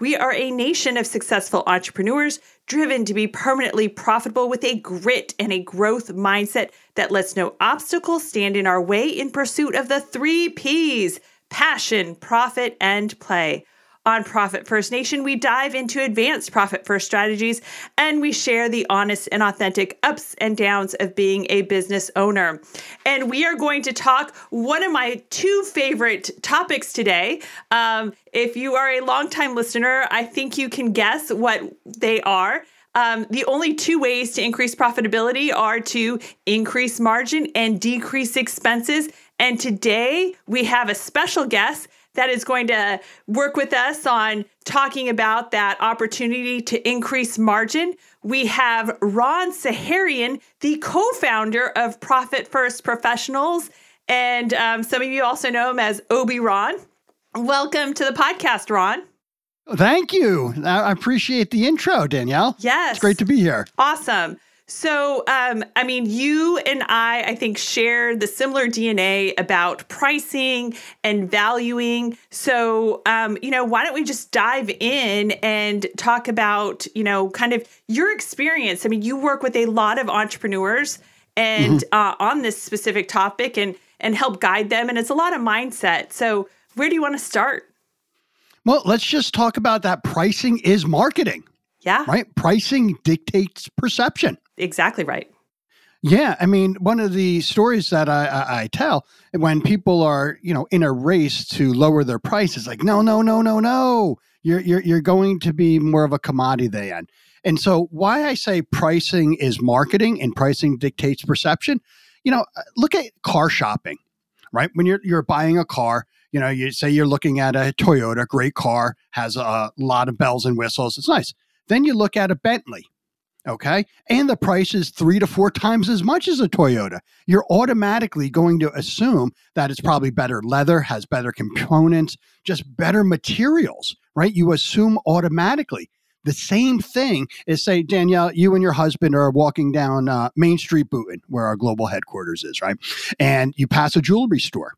We are a nation of successful entrepreneurs driven to be permanently profitable with a grit and a growth mindset that lets no obstacle stand in our way in pursuit of the three P's passion, profit, and play. On Profit First Nation, we dive into advanced profit first strategies and we share the honest and authentic ups and downs of being a business owner. And we are going to talk one of my two favorite topics today. Um, if you are a longtime listener, I think you can guess what they are. Um, the only two ways to increase profitability are to increase margin and decrease expenses. And today we have a special guest that is going to work with us on talking about that opportunity to increase margin. We have Ron Saharyan, the co founder of Profit First Professionals. And um, some of you also know him as Obi Ron. Welcome to the podcast, Ron. Thank you. I appreciate the intro, Danielle. Yes. It's great to be here. Awesome. So, um, I mean, you and I, I think, share the similar DNA about pricing and valuing. So, um, you know, why don't we just dive in and talk about, you know, kind of your experience? I mean, you work with a lot of entrepreneurs and mm-hmm. uh, on this specific topic and and help guide them, and it's a lot of mindset. So, where do you want to start? Well, let's just talk about that. Pricing is marketing. Yeah. Right. Pricing dictates perception exactly right. Yeah, I mean, one of the stories that I, I, I, tell when people are, you know, in a race to lower their prices, like, no, no, no, no, no, you're you're you're going to be more of a commodity then. And so, why I say pricing is marketing and pricing dictates perception. You know, uh, look at car shopping, right? When you're you're buying a car, you know, you say you're looking at a Toyota, great car, has a lot of bells and whistles, it's nice. Then you look at a Bentley, Okay. And the price is three to four times as much as a Toyota. You're automatically going to assume that it's probably better leather, has better components, just better materials, right? You assume automatically. The same thing is say, Danielle, you and your husband are walking down uh, Main Street, Boonton, where our global headquarters is, right? And you pass a jewelry store.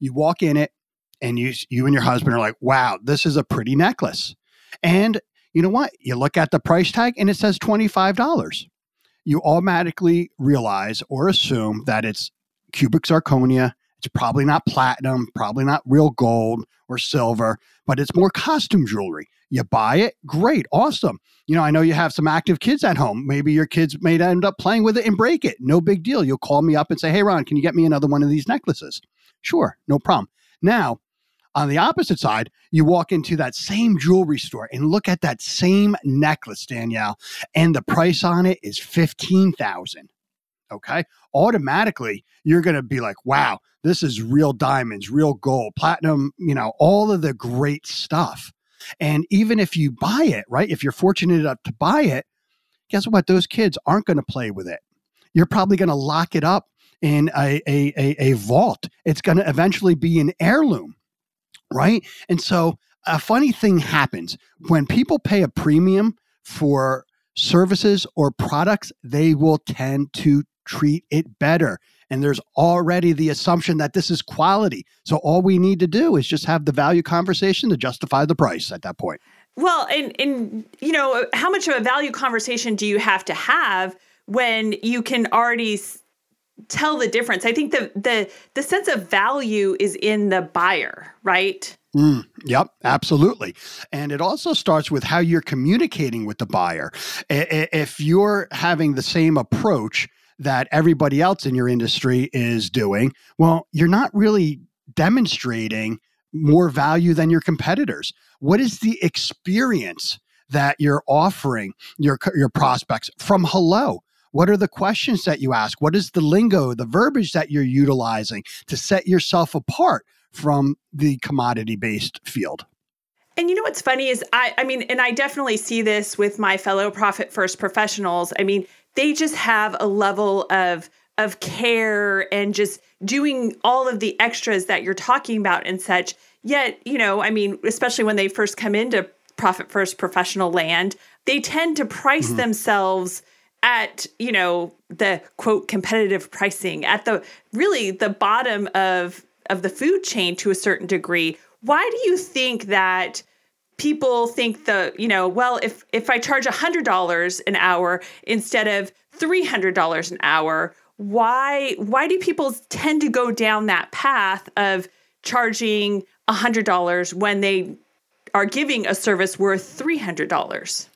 You walk in it, and you you and your husband are like, "Wow, this is a pretty necklace." And you know what? You look at the price tag and it says $25. You automatically realize or assume that it's cubic zirconia. It's probably not platinum, probably not real gold or silver, but it's more costume jewelry. You buy it, great, awesome. You know, I know you have some active kids at home. Maybe your kids may end up playing with it and break it. No big deal. You'll call me up and say, Hey, Ron, can you get me another one of these necklaces? Sure, no problem. Now, on the opposite side, you walk into that same jewelry store and look at that same necklace, Danielle, and the price on it is 15,000. Okay? Automatically, you're going to be like, "Wow, this is real diamonds, real gold, platinum, you know, all of the great stuff." And even if you buy it, right? If you're fortunate enough to buy it, guess what? Those kids aren't going to play with it. You're probably going to lock it up in a, a, a, a vault. It's going to eventually be an heirloom right? And so a funny thing happens when people pay a premium for services or products, they will tend to treat it better. And there's already the assumption that this is quality. So all we need to do is just have the value conversation to justify the price at that point. Well, and and you know, how much of a value conversation do you have to have when you can already tell the difference. I think the the the sense of value is in the buyer, right? Mm, yep, absolutely. And it also starts with how you're communicating with the buyer. If you're having the same approach that everybody else in your industry is doing, well, you're not really demonstrating more value than your competitors. What is the experience that you're offering your your prospects from hello? What are the questions that you ask? What is the lingo, the verbiage that you're utilizing to set yourself apart from the commodity based field? And you know what's funny is I I mean and I definitely see this with my fellow profit first professionals. I mean, they just have a level of of care and just doing all of the extras that you're talking about and such. Yet, you know, I mean, especially when they first come into profit first professional land, they tend to price mm-hmm. themselves at, you know, the quote competitive pricing at the really the bottom of of the food chain to a certain degree. Why do you think that people think the, you know, well, if if I charge $100 an hour instead of $300 an hour, why why do people tend to go down that path of charging $100 when they are giving a service worth $300?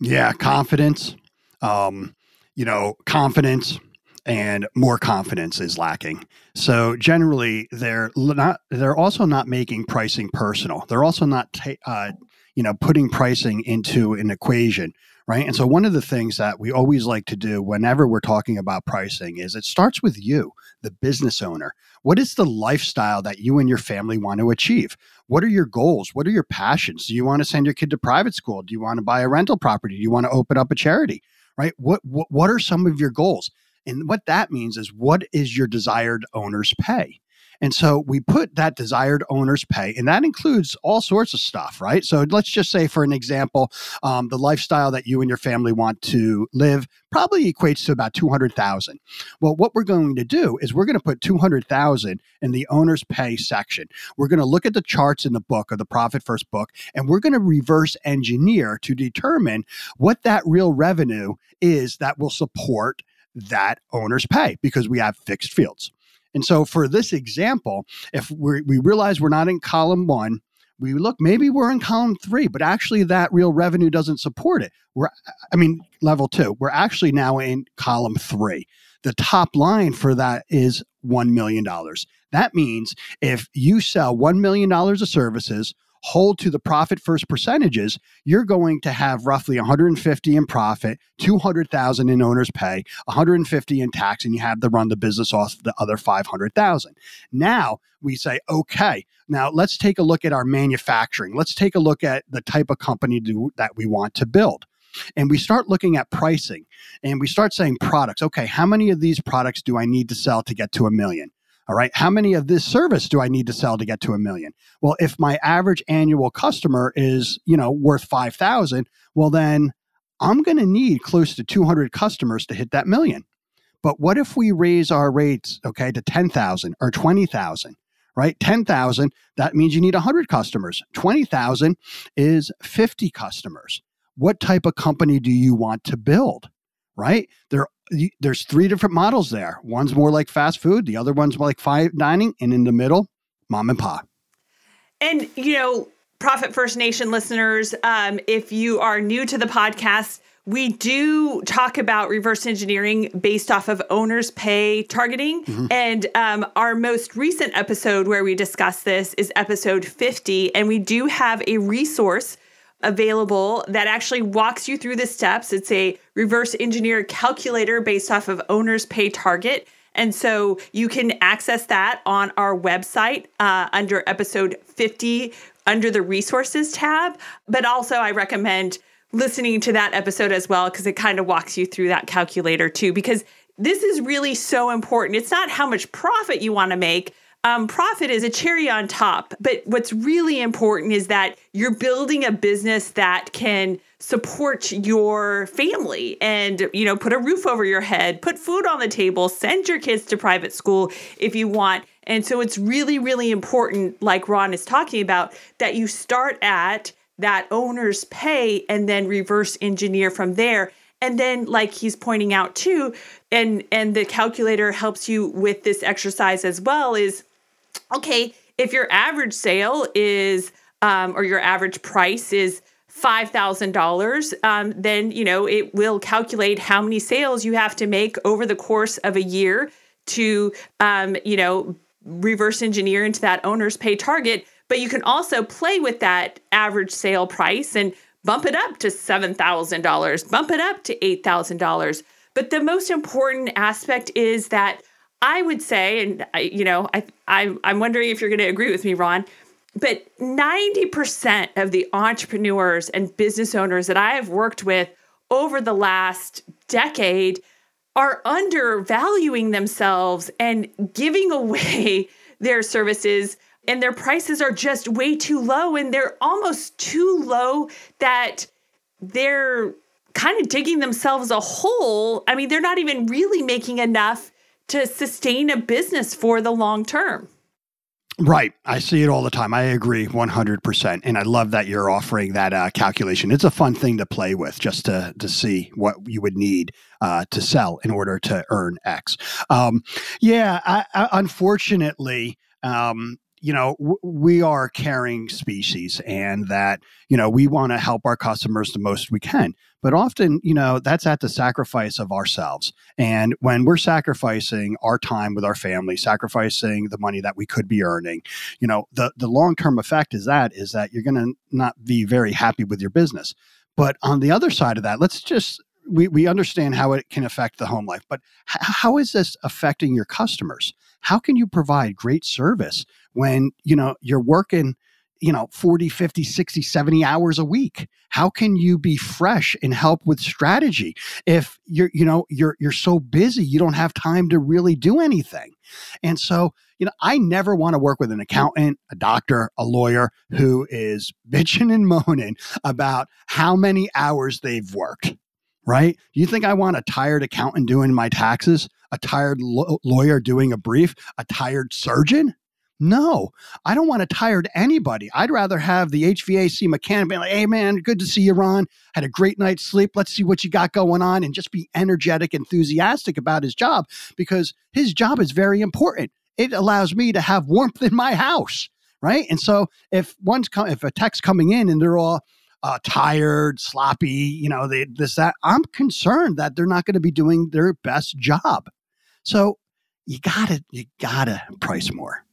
Yeah, confidence. Um, you know, confidence and more confidence is lacking. So generally, they're not. They're also not making pricing personal. They're also not, ta- uh, you know, putting pricing into an equation right? And so one of the things that we always like to do whenever we're talking about pricing is it starts with you, the business owner. What is the lifestyle that you and your family want to achieve? What are your goals? What are your passions? Do you want to send your kid to private school? Do you want to buy a rental property? Do you want to open up a charity? Right? What what, what are some of your goals? And what that means is what is your desired owner's pay? And so we put that desired owner's pay, and that includes all sorts of stuff, right? So let's just say, for an example, um, the lifestyle that you and your family want to live probably equates to about 200,000. Well, what we're going to do is we're going to put 200,000 in the owner's pay section. We're going to look at the charts in the book or the Profit First book, and we're going to reverse engineer to determine what that real revenue is that will support that owner's pay because we have fixed fields. And so for this example, if we realize we're not in column one, we look, maybe we're in column three, but actually that real revenue doesn't support it. We're, I mean, level two, we're actually now in column three. The top line for that is $1 million. That means if you sell $1 million of services, hold to the profit first percentages, you're going to have roughly 150 in profit, 200,000 in owner's pay, 150 in tax, and you have to run the business off the other 500,000. Now we say, okay, now let's take a look at our manufacturing. Let's take a look at the type of company do, that we want to build and we start looking at pricing and we start saying products okay how many of these products do i need to sell to get to a million all right. How many of this service do I need to sell to get to a million? Well, if my average annual customer is, you know, worth 5,000, well, then I'm going to need close to 200 customers to hit that million. But what if we raise our rates, okay, to 10,000 or 20,000? Right? 10,000, that means you need 100 customers. 20,000 is 50 customers. What type of company do you want to build? Right? There there's three different models there. One's more like fast food, the other one's more like fine dining, and in the middle, mom and pop. And you know, Profit First Nation listeners, um, if you are new to the podcast, we do talk about reverse engineering based off of owners' pay targeting. Mm-hmm. And um, our most recent episode where we discuss this is episode 50. And we do have a resource available that actually walks you through the steps. It's a reverse engineer calculator based off of owner's pay target. And so you can access that on our website uh, under episode 50 under the resources tab. But also, I recommend listening to that episode as well because it kind of walks you through that calculator too. Because this is really so important. It's not how much profit you want to make, um, profit is a cherry on top. But what's really important is that you're building a business that can support your family and you know put a roof over your head put food on the table send your kids to private school if you want and so it's really really important like ron is talking about that you start at that owner's pay and then reverse engineer from there and then like he's pointing out too and and the calculator helps you with this exercise as well is okay, if your average sale is um, or your average price is $5,000, um, then, you know, it will calculate how many sales you have to make over the course of a year to, um, you know, reverse engineer into that owner's pay target. But you can also play with that average sale price and bump it up to $7,000, bump it up to $8,000. But the most important aspect is that I would say, and I, you know, I, I I'm wondering if you're going to agree with me, Ron, but 90% of the entrepreneurs and business owners that I have worked with over the last decade are undervaluing themselves and giving away their services and their prices are just way too low and they're almost too low that they're kind of digging themselves a hole. I mean, they're not even really making enough to sustain a business for the long term. Right. I see it all the time. I agree 100%. And I love that you're offering that uh, calculation. It's a fun thing to play with just to, to see what you would need uh, to sell in order to earn X. Um, yeah, I, I, unfortunately, um, you know, w- we are caring species and that, you know, we want to help our customers the most we can. But often, you know, that's at the sacrifice of ourselves. And when we're sacrificing our time with our family, sacrificing the money that we could be earning, you know, the, the long term effect is that is that you're going to not be very happy with your business. But on the other side of that, let's just we, we understand how it can affect the home life, but h- how is this affecting your customers? How can you provide great service when, you know, you're working, you know, 40, 50, 60, 70 hours a week? How can you be fresh and help with strategy if you're, you know, you're you're so busy you don't have time to really do anything? And so, you know, I never want to work with an accountant, a doctor, a lawyer who is bitching and moaning about how many hours they've worked right? You think I want a tired accountant doing my taxes, a tired lo- lawyer doing a brief, a tired surgeon? No, I don't want to tired anybody. I'd rather have the HVAC mechanic be like, hey, man, good to see you, Ron. Had a great night's sleep. Let's see what you got going on and just be energetic, enthusiastic about his job because his job is very important. It allows me to have warmth in my house, right? And so if one's com- if a tech's coming in and they're all, uh, tired, sloppy, you know, they, this, that. I'm concerned that they're not going to be doing their best job. So you gotta, you gotta price more.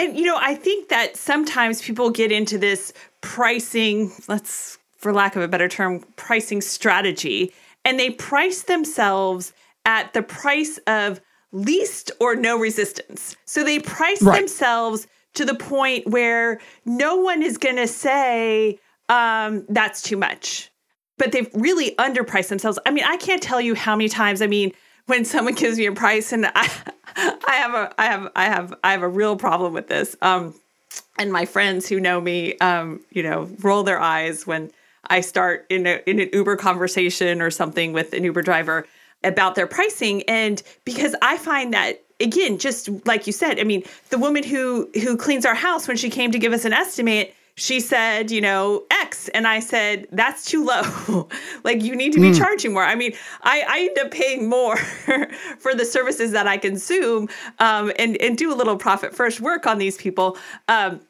And, you know, I think that sometimes people get into this pricing, let's, for lack of a better term, pricing strategy, and they price themselves at the price of least or no resistance. So they price right. themselves to the point where no one is going to say, um, that's too much. But they've really underpriced themselves. I mean, I can't tell you how many times. I mean, when someone gives me a price, and I, I have a, I have, I have, I have a real problem with this. Um, and my friends who know me, um, you know, roll their eyes when I start in a in an Uber conversation or something with an Uber driver about their pricing, and because I find that again, just like you said, I mean, the woman who who cleans our house when she came to give us an estimate she said, you know, X. And I said, that's too low. like, you need to be mm. charging more. I mean, I, I end up paying more for the services that I consume um, and, and do a little profit first work on these people um,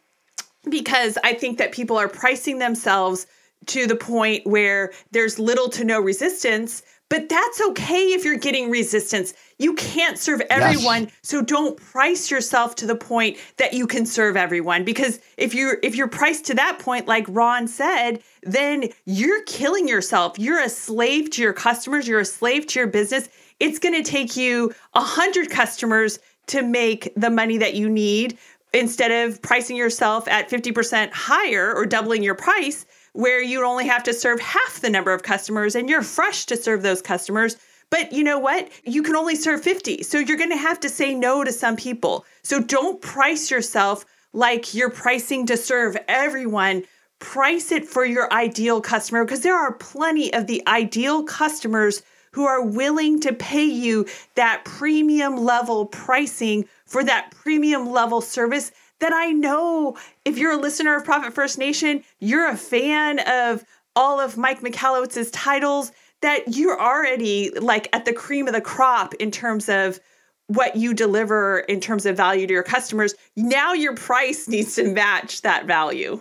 because I think that people are pricing themselves to the point where there's little to no resistance but that's okay if you're getting resistance. You can't serve everyone, yes. so don't price yourself to the point that you can serve everyone because if you're if you're priced to that point like Ron said, then you're killing yourself. You're a slave to your customers, you're a slave to your business. It's going to take you 100 customers to make the money that you need instead of pricing yourself at 50% higher or doubling your price where you only have to serve half the number of customers and you're fresh to serve those customers. But you know what? You can only serve 50. So you're going to have to say no to some people. So don't price yourself like you're pricing to serve everyone. Price it for your ideal customer because there are plenty of the ideal customers who are willing to pay you that premium level pricing for that premium level service that I know if you're a listener of Profit First Nation, you're a fan of all of Mike Michalowicz's titles, that you're already like at the cream of the crop in terms of what you deliver in terms of value to your customers, now your price needs to match that value.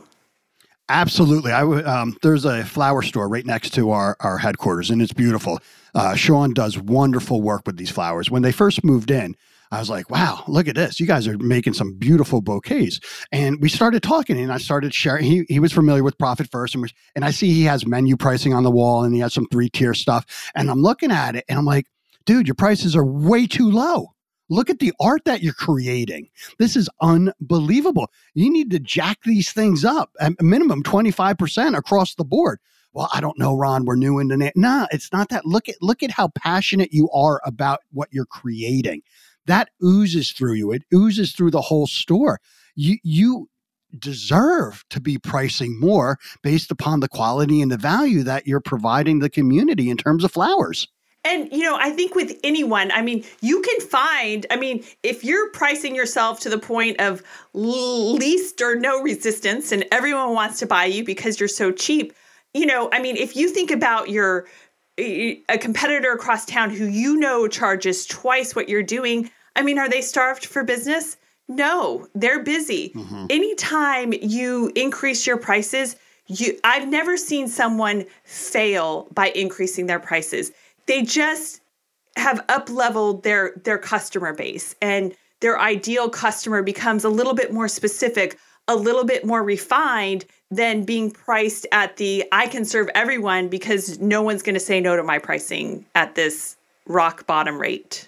Absolutely. I w- um, there's a flower store right next to our, our headquarters, and it's beautiful. Uh, Sean does wonderful work with these flowers. When they first moved in, I was like, wow, look at this. You guys are making some beautiful bouquets. And we started talking and I started sharing. He, he was familiar with Profit First. And, and I see he has menu pricing on the wall and he has some three tier stuff. And I'm looking at it and I'm like, dude, your prices are way too low. Look at the art that you're creating. This is unbelievable. You need to jack these things up at minimum 25% across the board. Well, I don't know, Ron, we're new into it. Nah, it's not that. Look at look at how passionate you are about what you're creating. That oozes through you. It oozes through the whole store. You you deserve to be pricing more based upon the quality and the value that you're providing the community in terms of flowers. And, you know, I think with anyone, I mean, you can find, I mean, if you're pricing yourself to the point of least or no resistance and everyone wants to buy you because you're so cheap, you know, I mean, if you think about your, a competitor across town who you know charges twice what you're doing, I mean, are they starved for business? No, they're busy. Mm-hmm. Anytime you increase your prices, you I've never seen someone fail by increasing their prices they just have up leveled their their customer base and their ideal customer becomes a little bit more specific a little bit more refined than being priced at the I can serve everyone because no one's going to say no to my pricing at this rock bottom rate.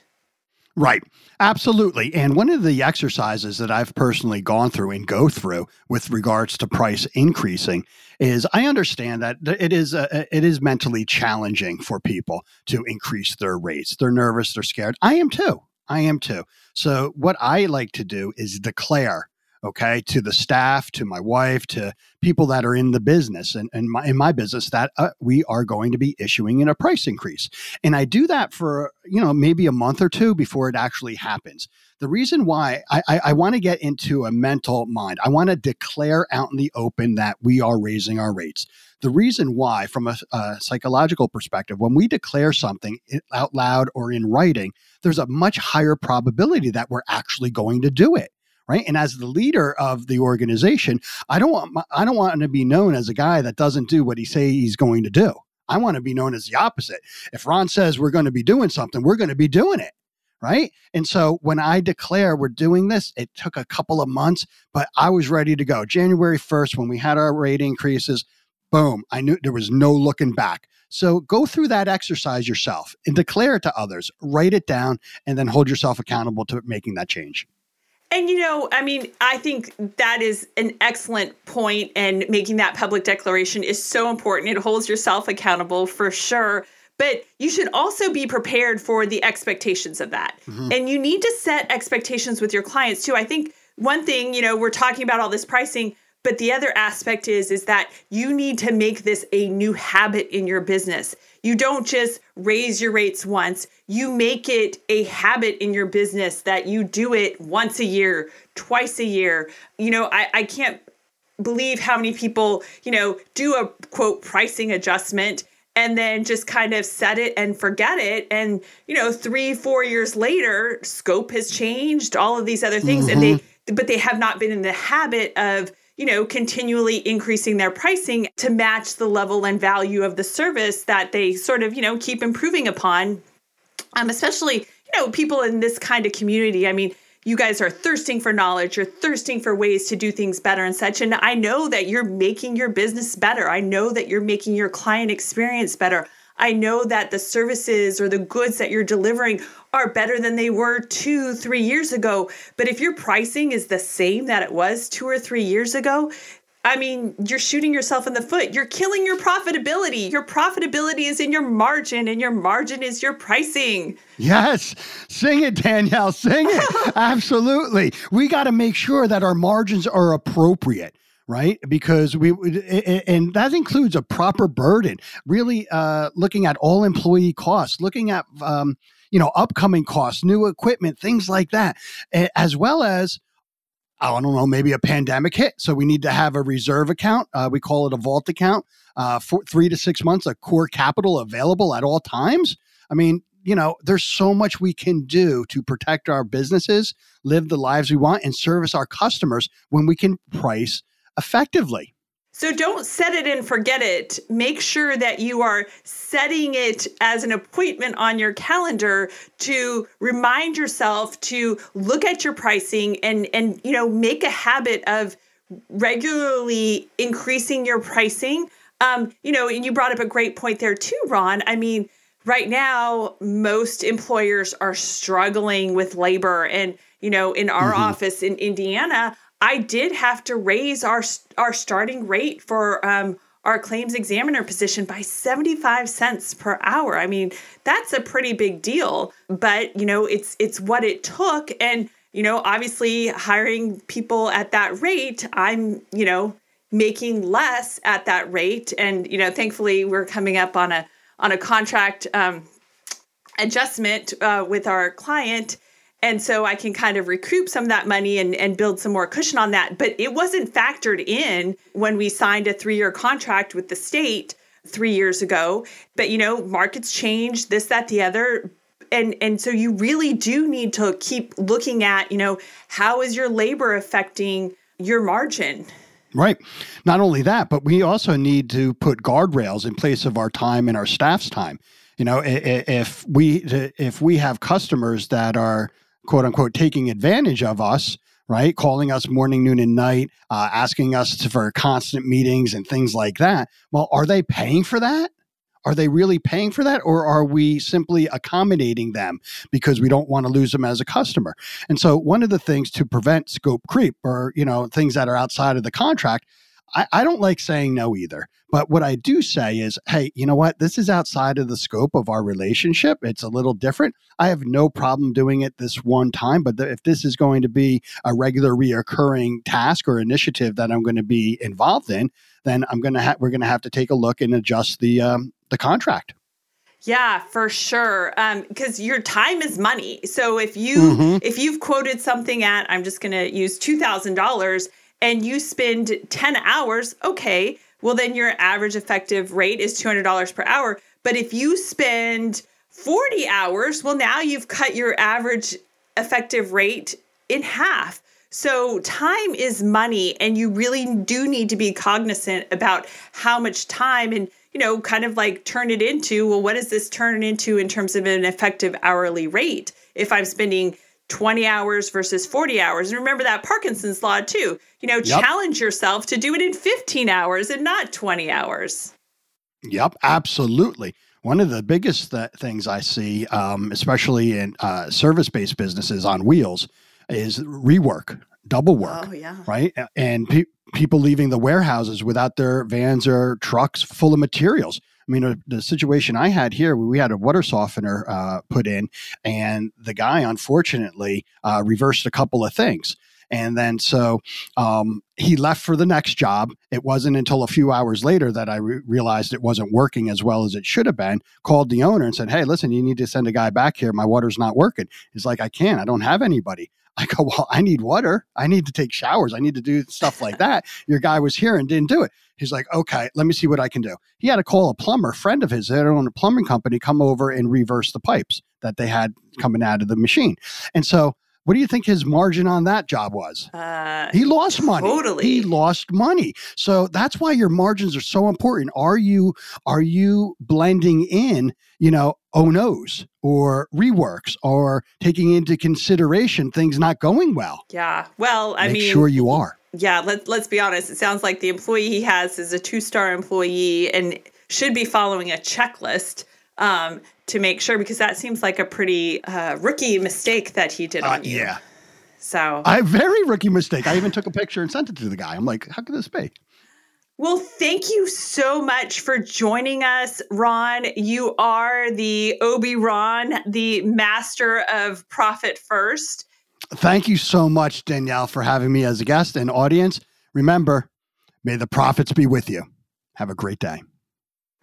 Right. Absolutely. And one of the exercises that I've personally gone through and go through with regards to price increasing is I understand that it is a, it is mentally challenging for people to increase their rates. They're nervous, they're scared. I am too. I am too. So what I like to do is declare okay, to the staff, to my wife, to people that are in the business and, and my, in my business that uh, we are going to be issuing in a price increase. And I do that for, you know, maybe a month or two before it actually happens. The reason why I, I, I want to get into a mental mind, I want to declare out in the open that we are raising our rates. The reason why, from a, a psychological perspective, when we declare something out loud or in writing, there's a much higher probability that we're actually going to do it right? And as the leader of the organization, I don't want my, I don't want to be known as a guy that doesn't do what he say he's going to do. I want to be known as the opposite. If Ron says we're going to be doing something, we're going to be doing it. Right. And so when I declare we're doing this, it took a couple of months, but I was ready to go. January 1st, when we had our rate increases, boom, I knew there was no looking back. So go through that exercise yourself and declare it to others, write it down, and then hold yourself accountable to making that change. And you know, I mean, I think that is an excellent point, and making that public declaration is so important. It holds yourself accountable for sure. But you should also be prepared for the expectations of that. Mm-hmm. And you need to set expectations with your clients too. I think one thing, you know, we're talking about all this pricing, but the other aspect is is that you need to make this a new habit in your business. You don't just raise your rates once, you make it a habit in your business that you do it once a year, twice a year. You know, I, I can't believe how many people, you know, do a quote pricing adjustment and then just kind of set it and forget it. And, you know, three, four years later, scope has changed, all of these other things. Mm-hmm. And they, mm-hmm. but they have not been in the habit of you know, continually increasing their pricing to match the level and value of the service that they sort of, you know, keep improving upon. Um, especially, you know, people in this kind of community. I mean, you guys are thirsting for knowledge, you're thirsting for ways to do things better and such. And I know that you're making your business better. I know that you're making your client experience better. I know that the services or the goods that you're delivering are better than they were two, three years ago. But if your pricing is the same that it was two or three years ago, I mean, you're shooting yourself in the foot. You're killing your profitability. Your profitability is in your margin, and your margin is your pricing. Yes. Sing it, Danielle. Sing it. Absolutely. We got to make sure that our margins are appropriate right? Because we and that includes a proper burden. Really, uh, looking at all employee costs, looking at um, you know upcoming costs, new equipment, things like that, as well as. I don't know, maybe a pandemic hit. So we need to have a reserve account. Uh, we call it a vault account uh, for three to six months, a core capital available at all times. I mean, you know, there's so much we can do to protect our businesses, live the lives we want, and service our customers when we can price effectively. So don't set it and forget it. Make sure that you are setting it as an appointment on your calendar to remind yourself to look at your pricing and and you know make a habit of regularly increasing your pricing. Um, you know, and you brought up a great point there too, Ron. I mean, right now most employers are struggling with labor and you know, in our mm-hmm. office in Indiana, I did have to raise our our starting rate for um, our claims examiner position by 75 cents per hour. I mean, that's a pretty big deal, but you know, it's it's what it took. And you know, obviously hiring people at that rate, I'm, you know, making less at that rate. And you know, thankfully we're coming up on a on a contract um, adjustment uh, with our client and so I can kind of recoup some of that money and, and build some more cushion on that. But it wasn't factored in when we signed a three year contract with the state three years ago. But, you know, markets change, this, that, the other. And, and so you really do need to keep looking at, you know, how is your labor affecting your margin? Right. Not only that, but we also need to put guardrails in place of our time and our staff's time. You know, if we if we have customers that are quote unquote taking advantage of us right? Calling us morning noon and night uh, asking us for constant meetings and things like that. Well are they paying for that? Are they really paying for that or are we simply accommodating them because we don't want to lose them as a customer? And so one of the things to prevent scope creep or you know things that are outside of the contract I, I don't like saying no either. But what I do say is, hey, you know what? This is outside of the scope of our relationship. It's a little different. I have no problem doing it this one time. But if this is going to be a regular reoccurring task or initiative that I'm going to be involved in, then I'm going to ha- we're going to have to take a look and adjust the um, the contract. Yeah, for sure. Because um, your time is money. So if you mm-hmm. if you've quoted something at, I'm just going to use two thousand dollars and you spend 10 hours, okay, well, then your average effective rate is $200 per hour. But if you spend 40 hours, well, now you've cut your average effective rate in half. So, time is money, and you really do need to be cognizant about how much time and, you know, kind of like turn it into well, what does this turn into in terms of an effective hourly rate? If I'm spending 20 hours versus 40 hours. And remember that Parkinson's law too. You know, yep. challenge yourself to do it in 15 hours and not 20 hours. Yep, absolutely. One of the biggest th- things I see, um, especially in uh, service based businesses on wheels, is rework, double work. Oh, yeah. Right. And pe- people leaving the warehouses without their vans or trucks full of materials. I mean, uh, the situation I had here, we had a water softener uh, put in, and the guy unfortunately uh, reversed a couple of things. And then so um, he left for the next job. It wasn't until a few hours later that I re- realized it wasn't working as well as it should have been. Called the owner and said, Hey, listen, you need to send a guy back here. My water's not working. He's like, I can't. I don't have anybody. I go, Well, I need water. I need to take showers. I need to do stuff like that. Your guy was here and didn't do it. He's like, okay, let me see what I can do. He had to call a plumber, friend of his that owned a plumbing company, come over and reverse the pipes that they had coming out of the machine. And so, what do you think his margin on that job was? Uh, he lost money. Totally. He lost money. So that's why your margins are so important. Are you are you blending in, you know, oh no's or reworks or taking into consideration things not going well? Yeah. Well, I Make mean, sure you are yeah, let, let's be honest. It sounds like the employee he has is a two star employee and should be following a checklist um, to make sure because that seems like a pretty uh, rookie mistake that he did uh, on you. Yeah. So, I very rookie mistake. I even took a picture and sent it to the guy. I'm like, how could this be? Well, thank you so much for joining us, Ron. You are the Obi Ron, the master of profit first. Thank you so much, Danielle, for having me as a guest and audience. Remember, may the profits be with you. Have a great day.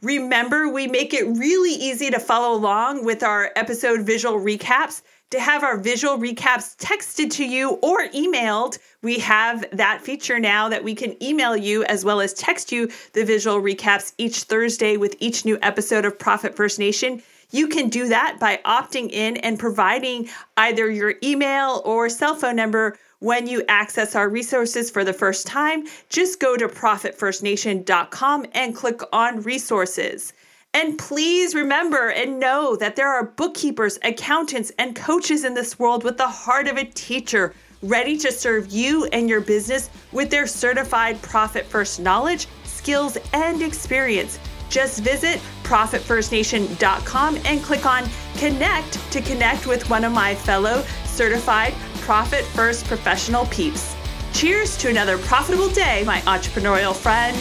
Remember, we make it really easy to follow along with our episode visual recaps. To have our visual recaps texted to you or emailed, we have that feature now that we can email you as well as text you the visual recaps each Thursday with each new episode of Profit First Nation. You can do that by opting in and providing either your email or cell phone number when you access our resources for the first time. Just go to profitfirstnation.com and click on resources. And please remember and know that there are bookkeepers, accountants, and coaches in this world with the heart of a teacher ready to serve you and your business with their certified Profit First knowledge, skills, and experience. Just visit profitfirstnation.com and click on Connect to connect with one of my fellow certified Profit First professional peeps. Cheers to another profitable day, my entrepreneurial friend.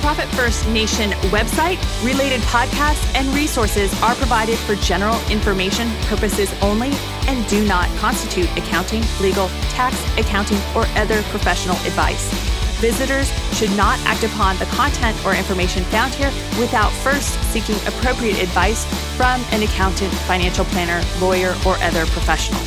Profit First Nation website, related podcasts, and resources are provided for general information purposes only and do not constitute accounting, legal, tax, accounting, or other professional advice. Visitors should not act upon the content or information found here without first seeking appropriate advice from an accountant, financial planner, lawyer, or other professional.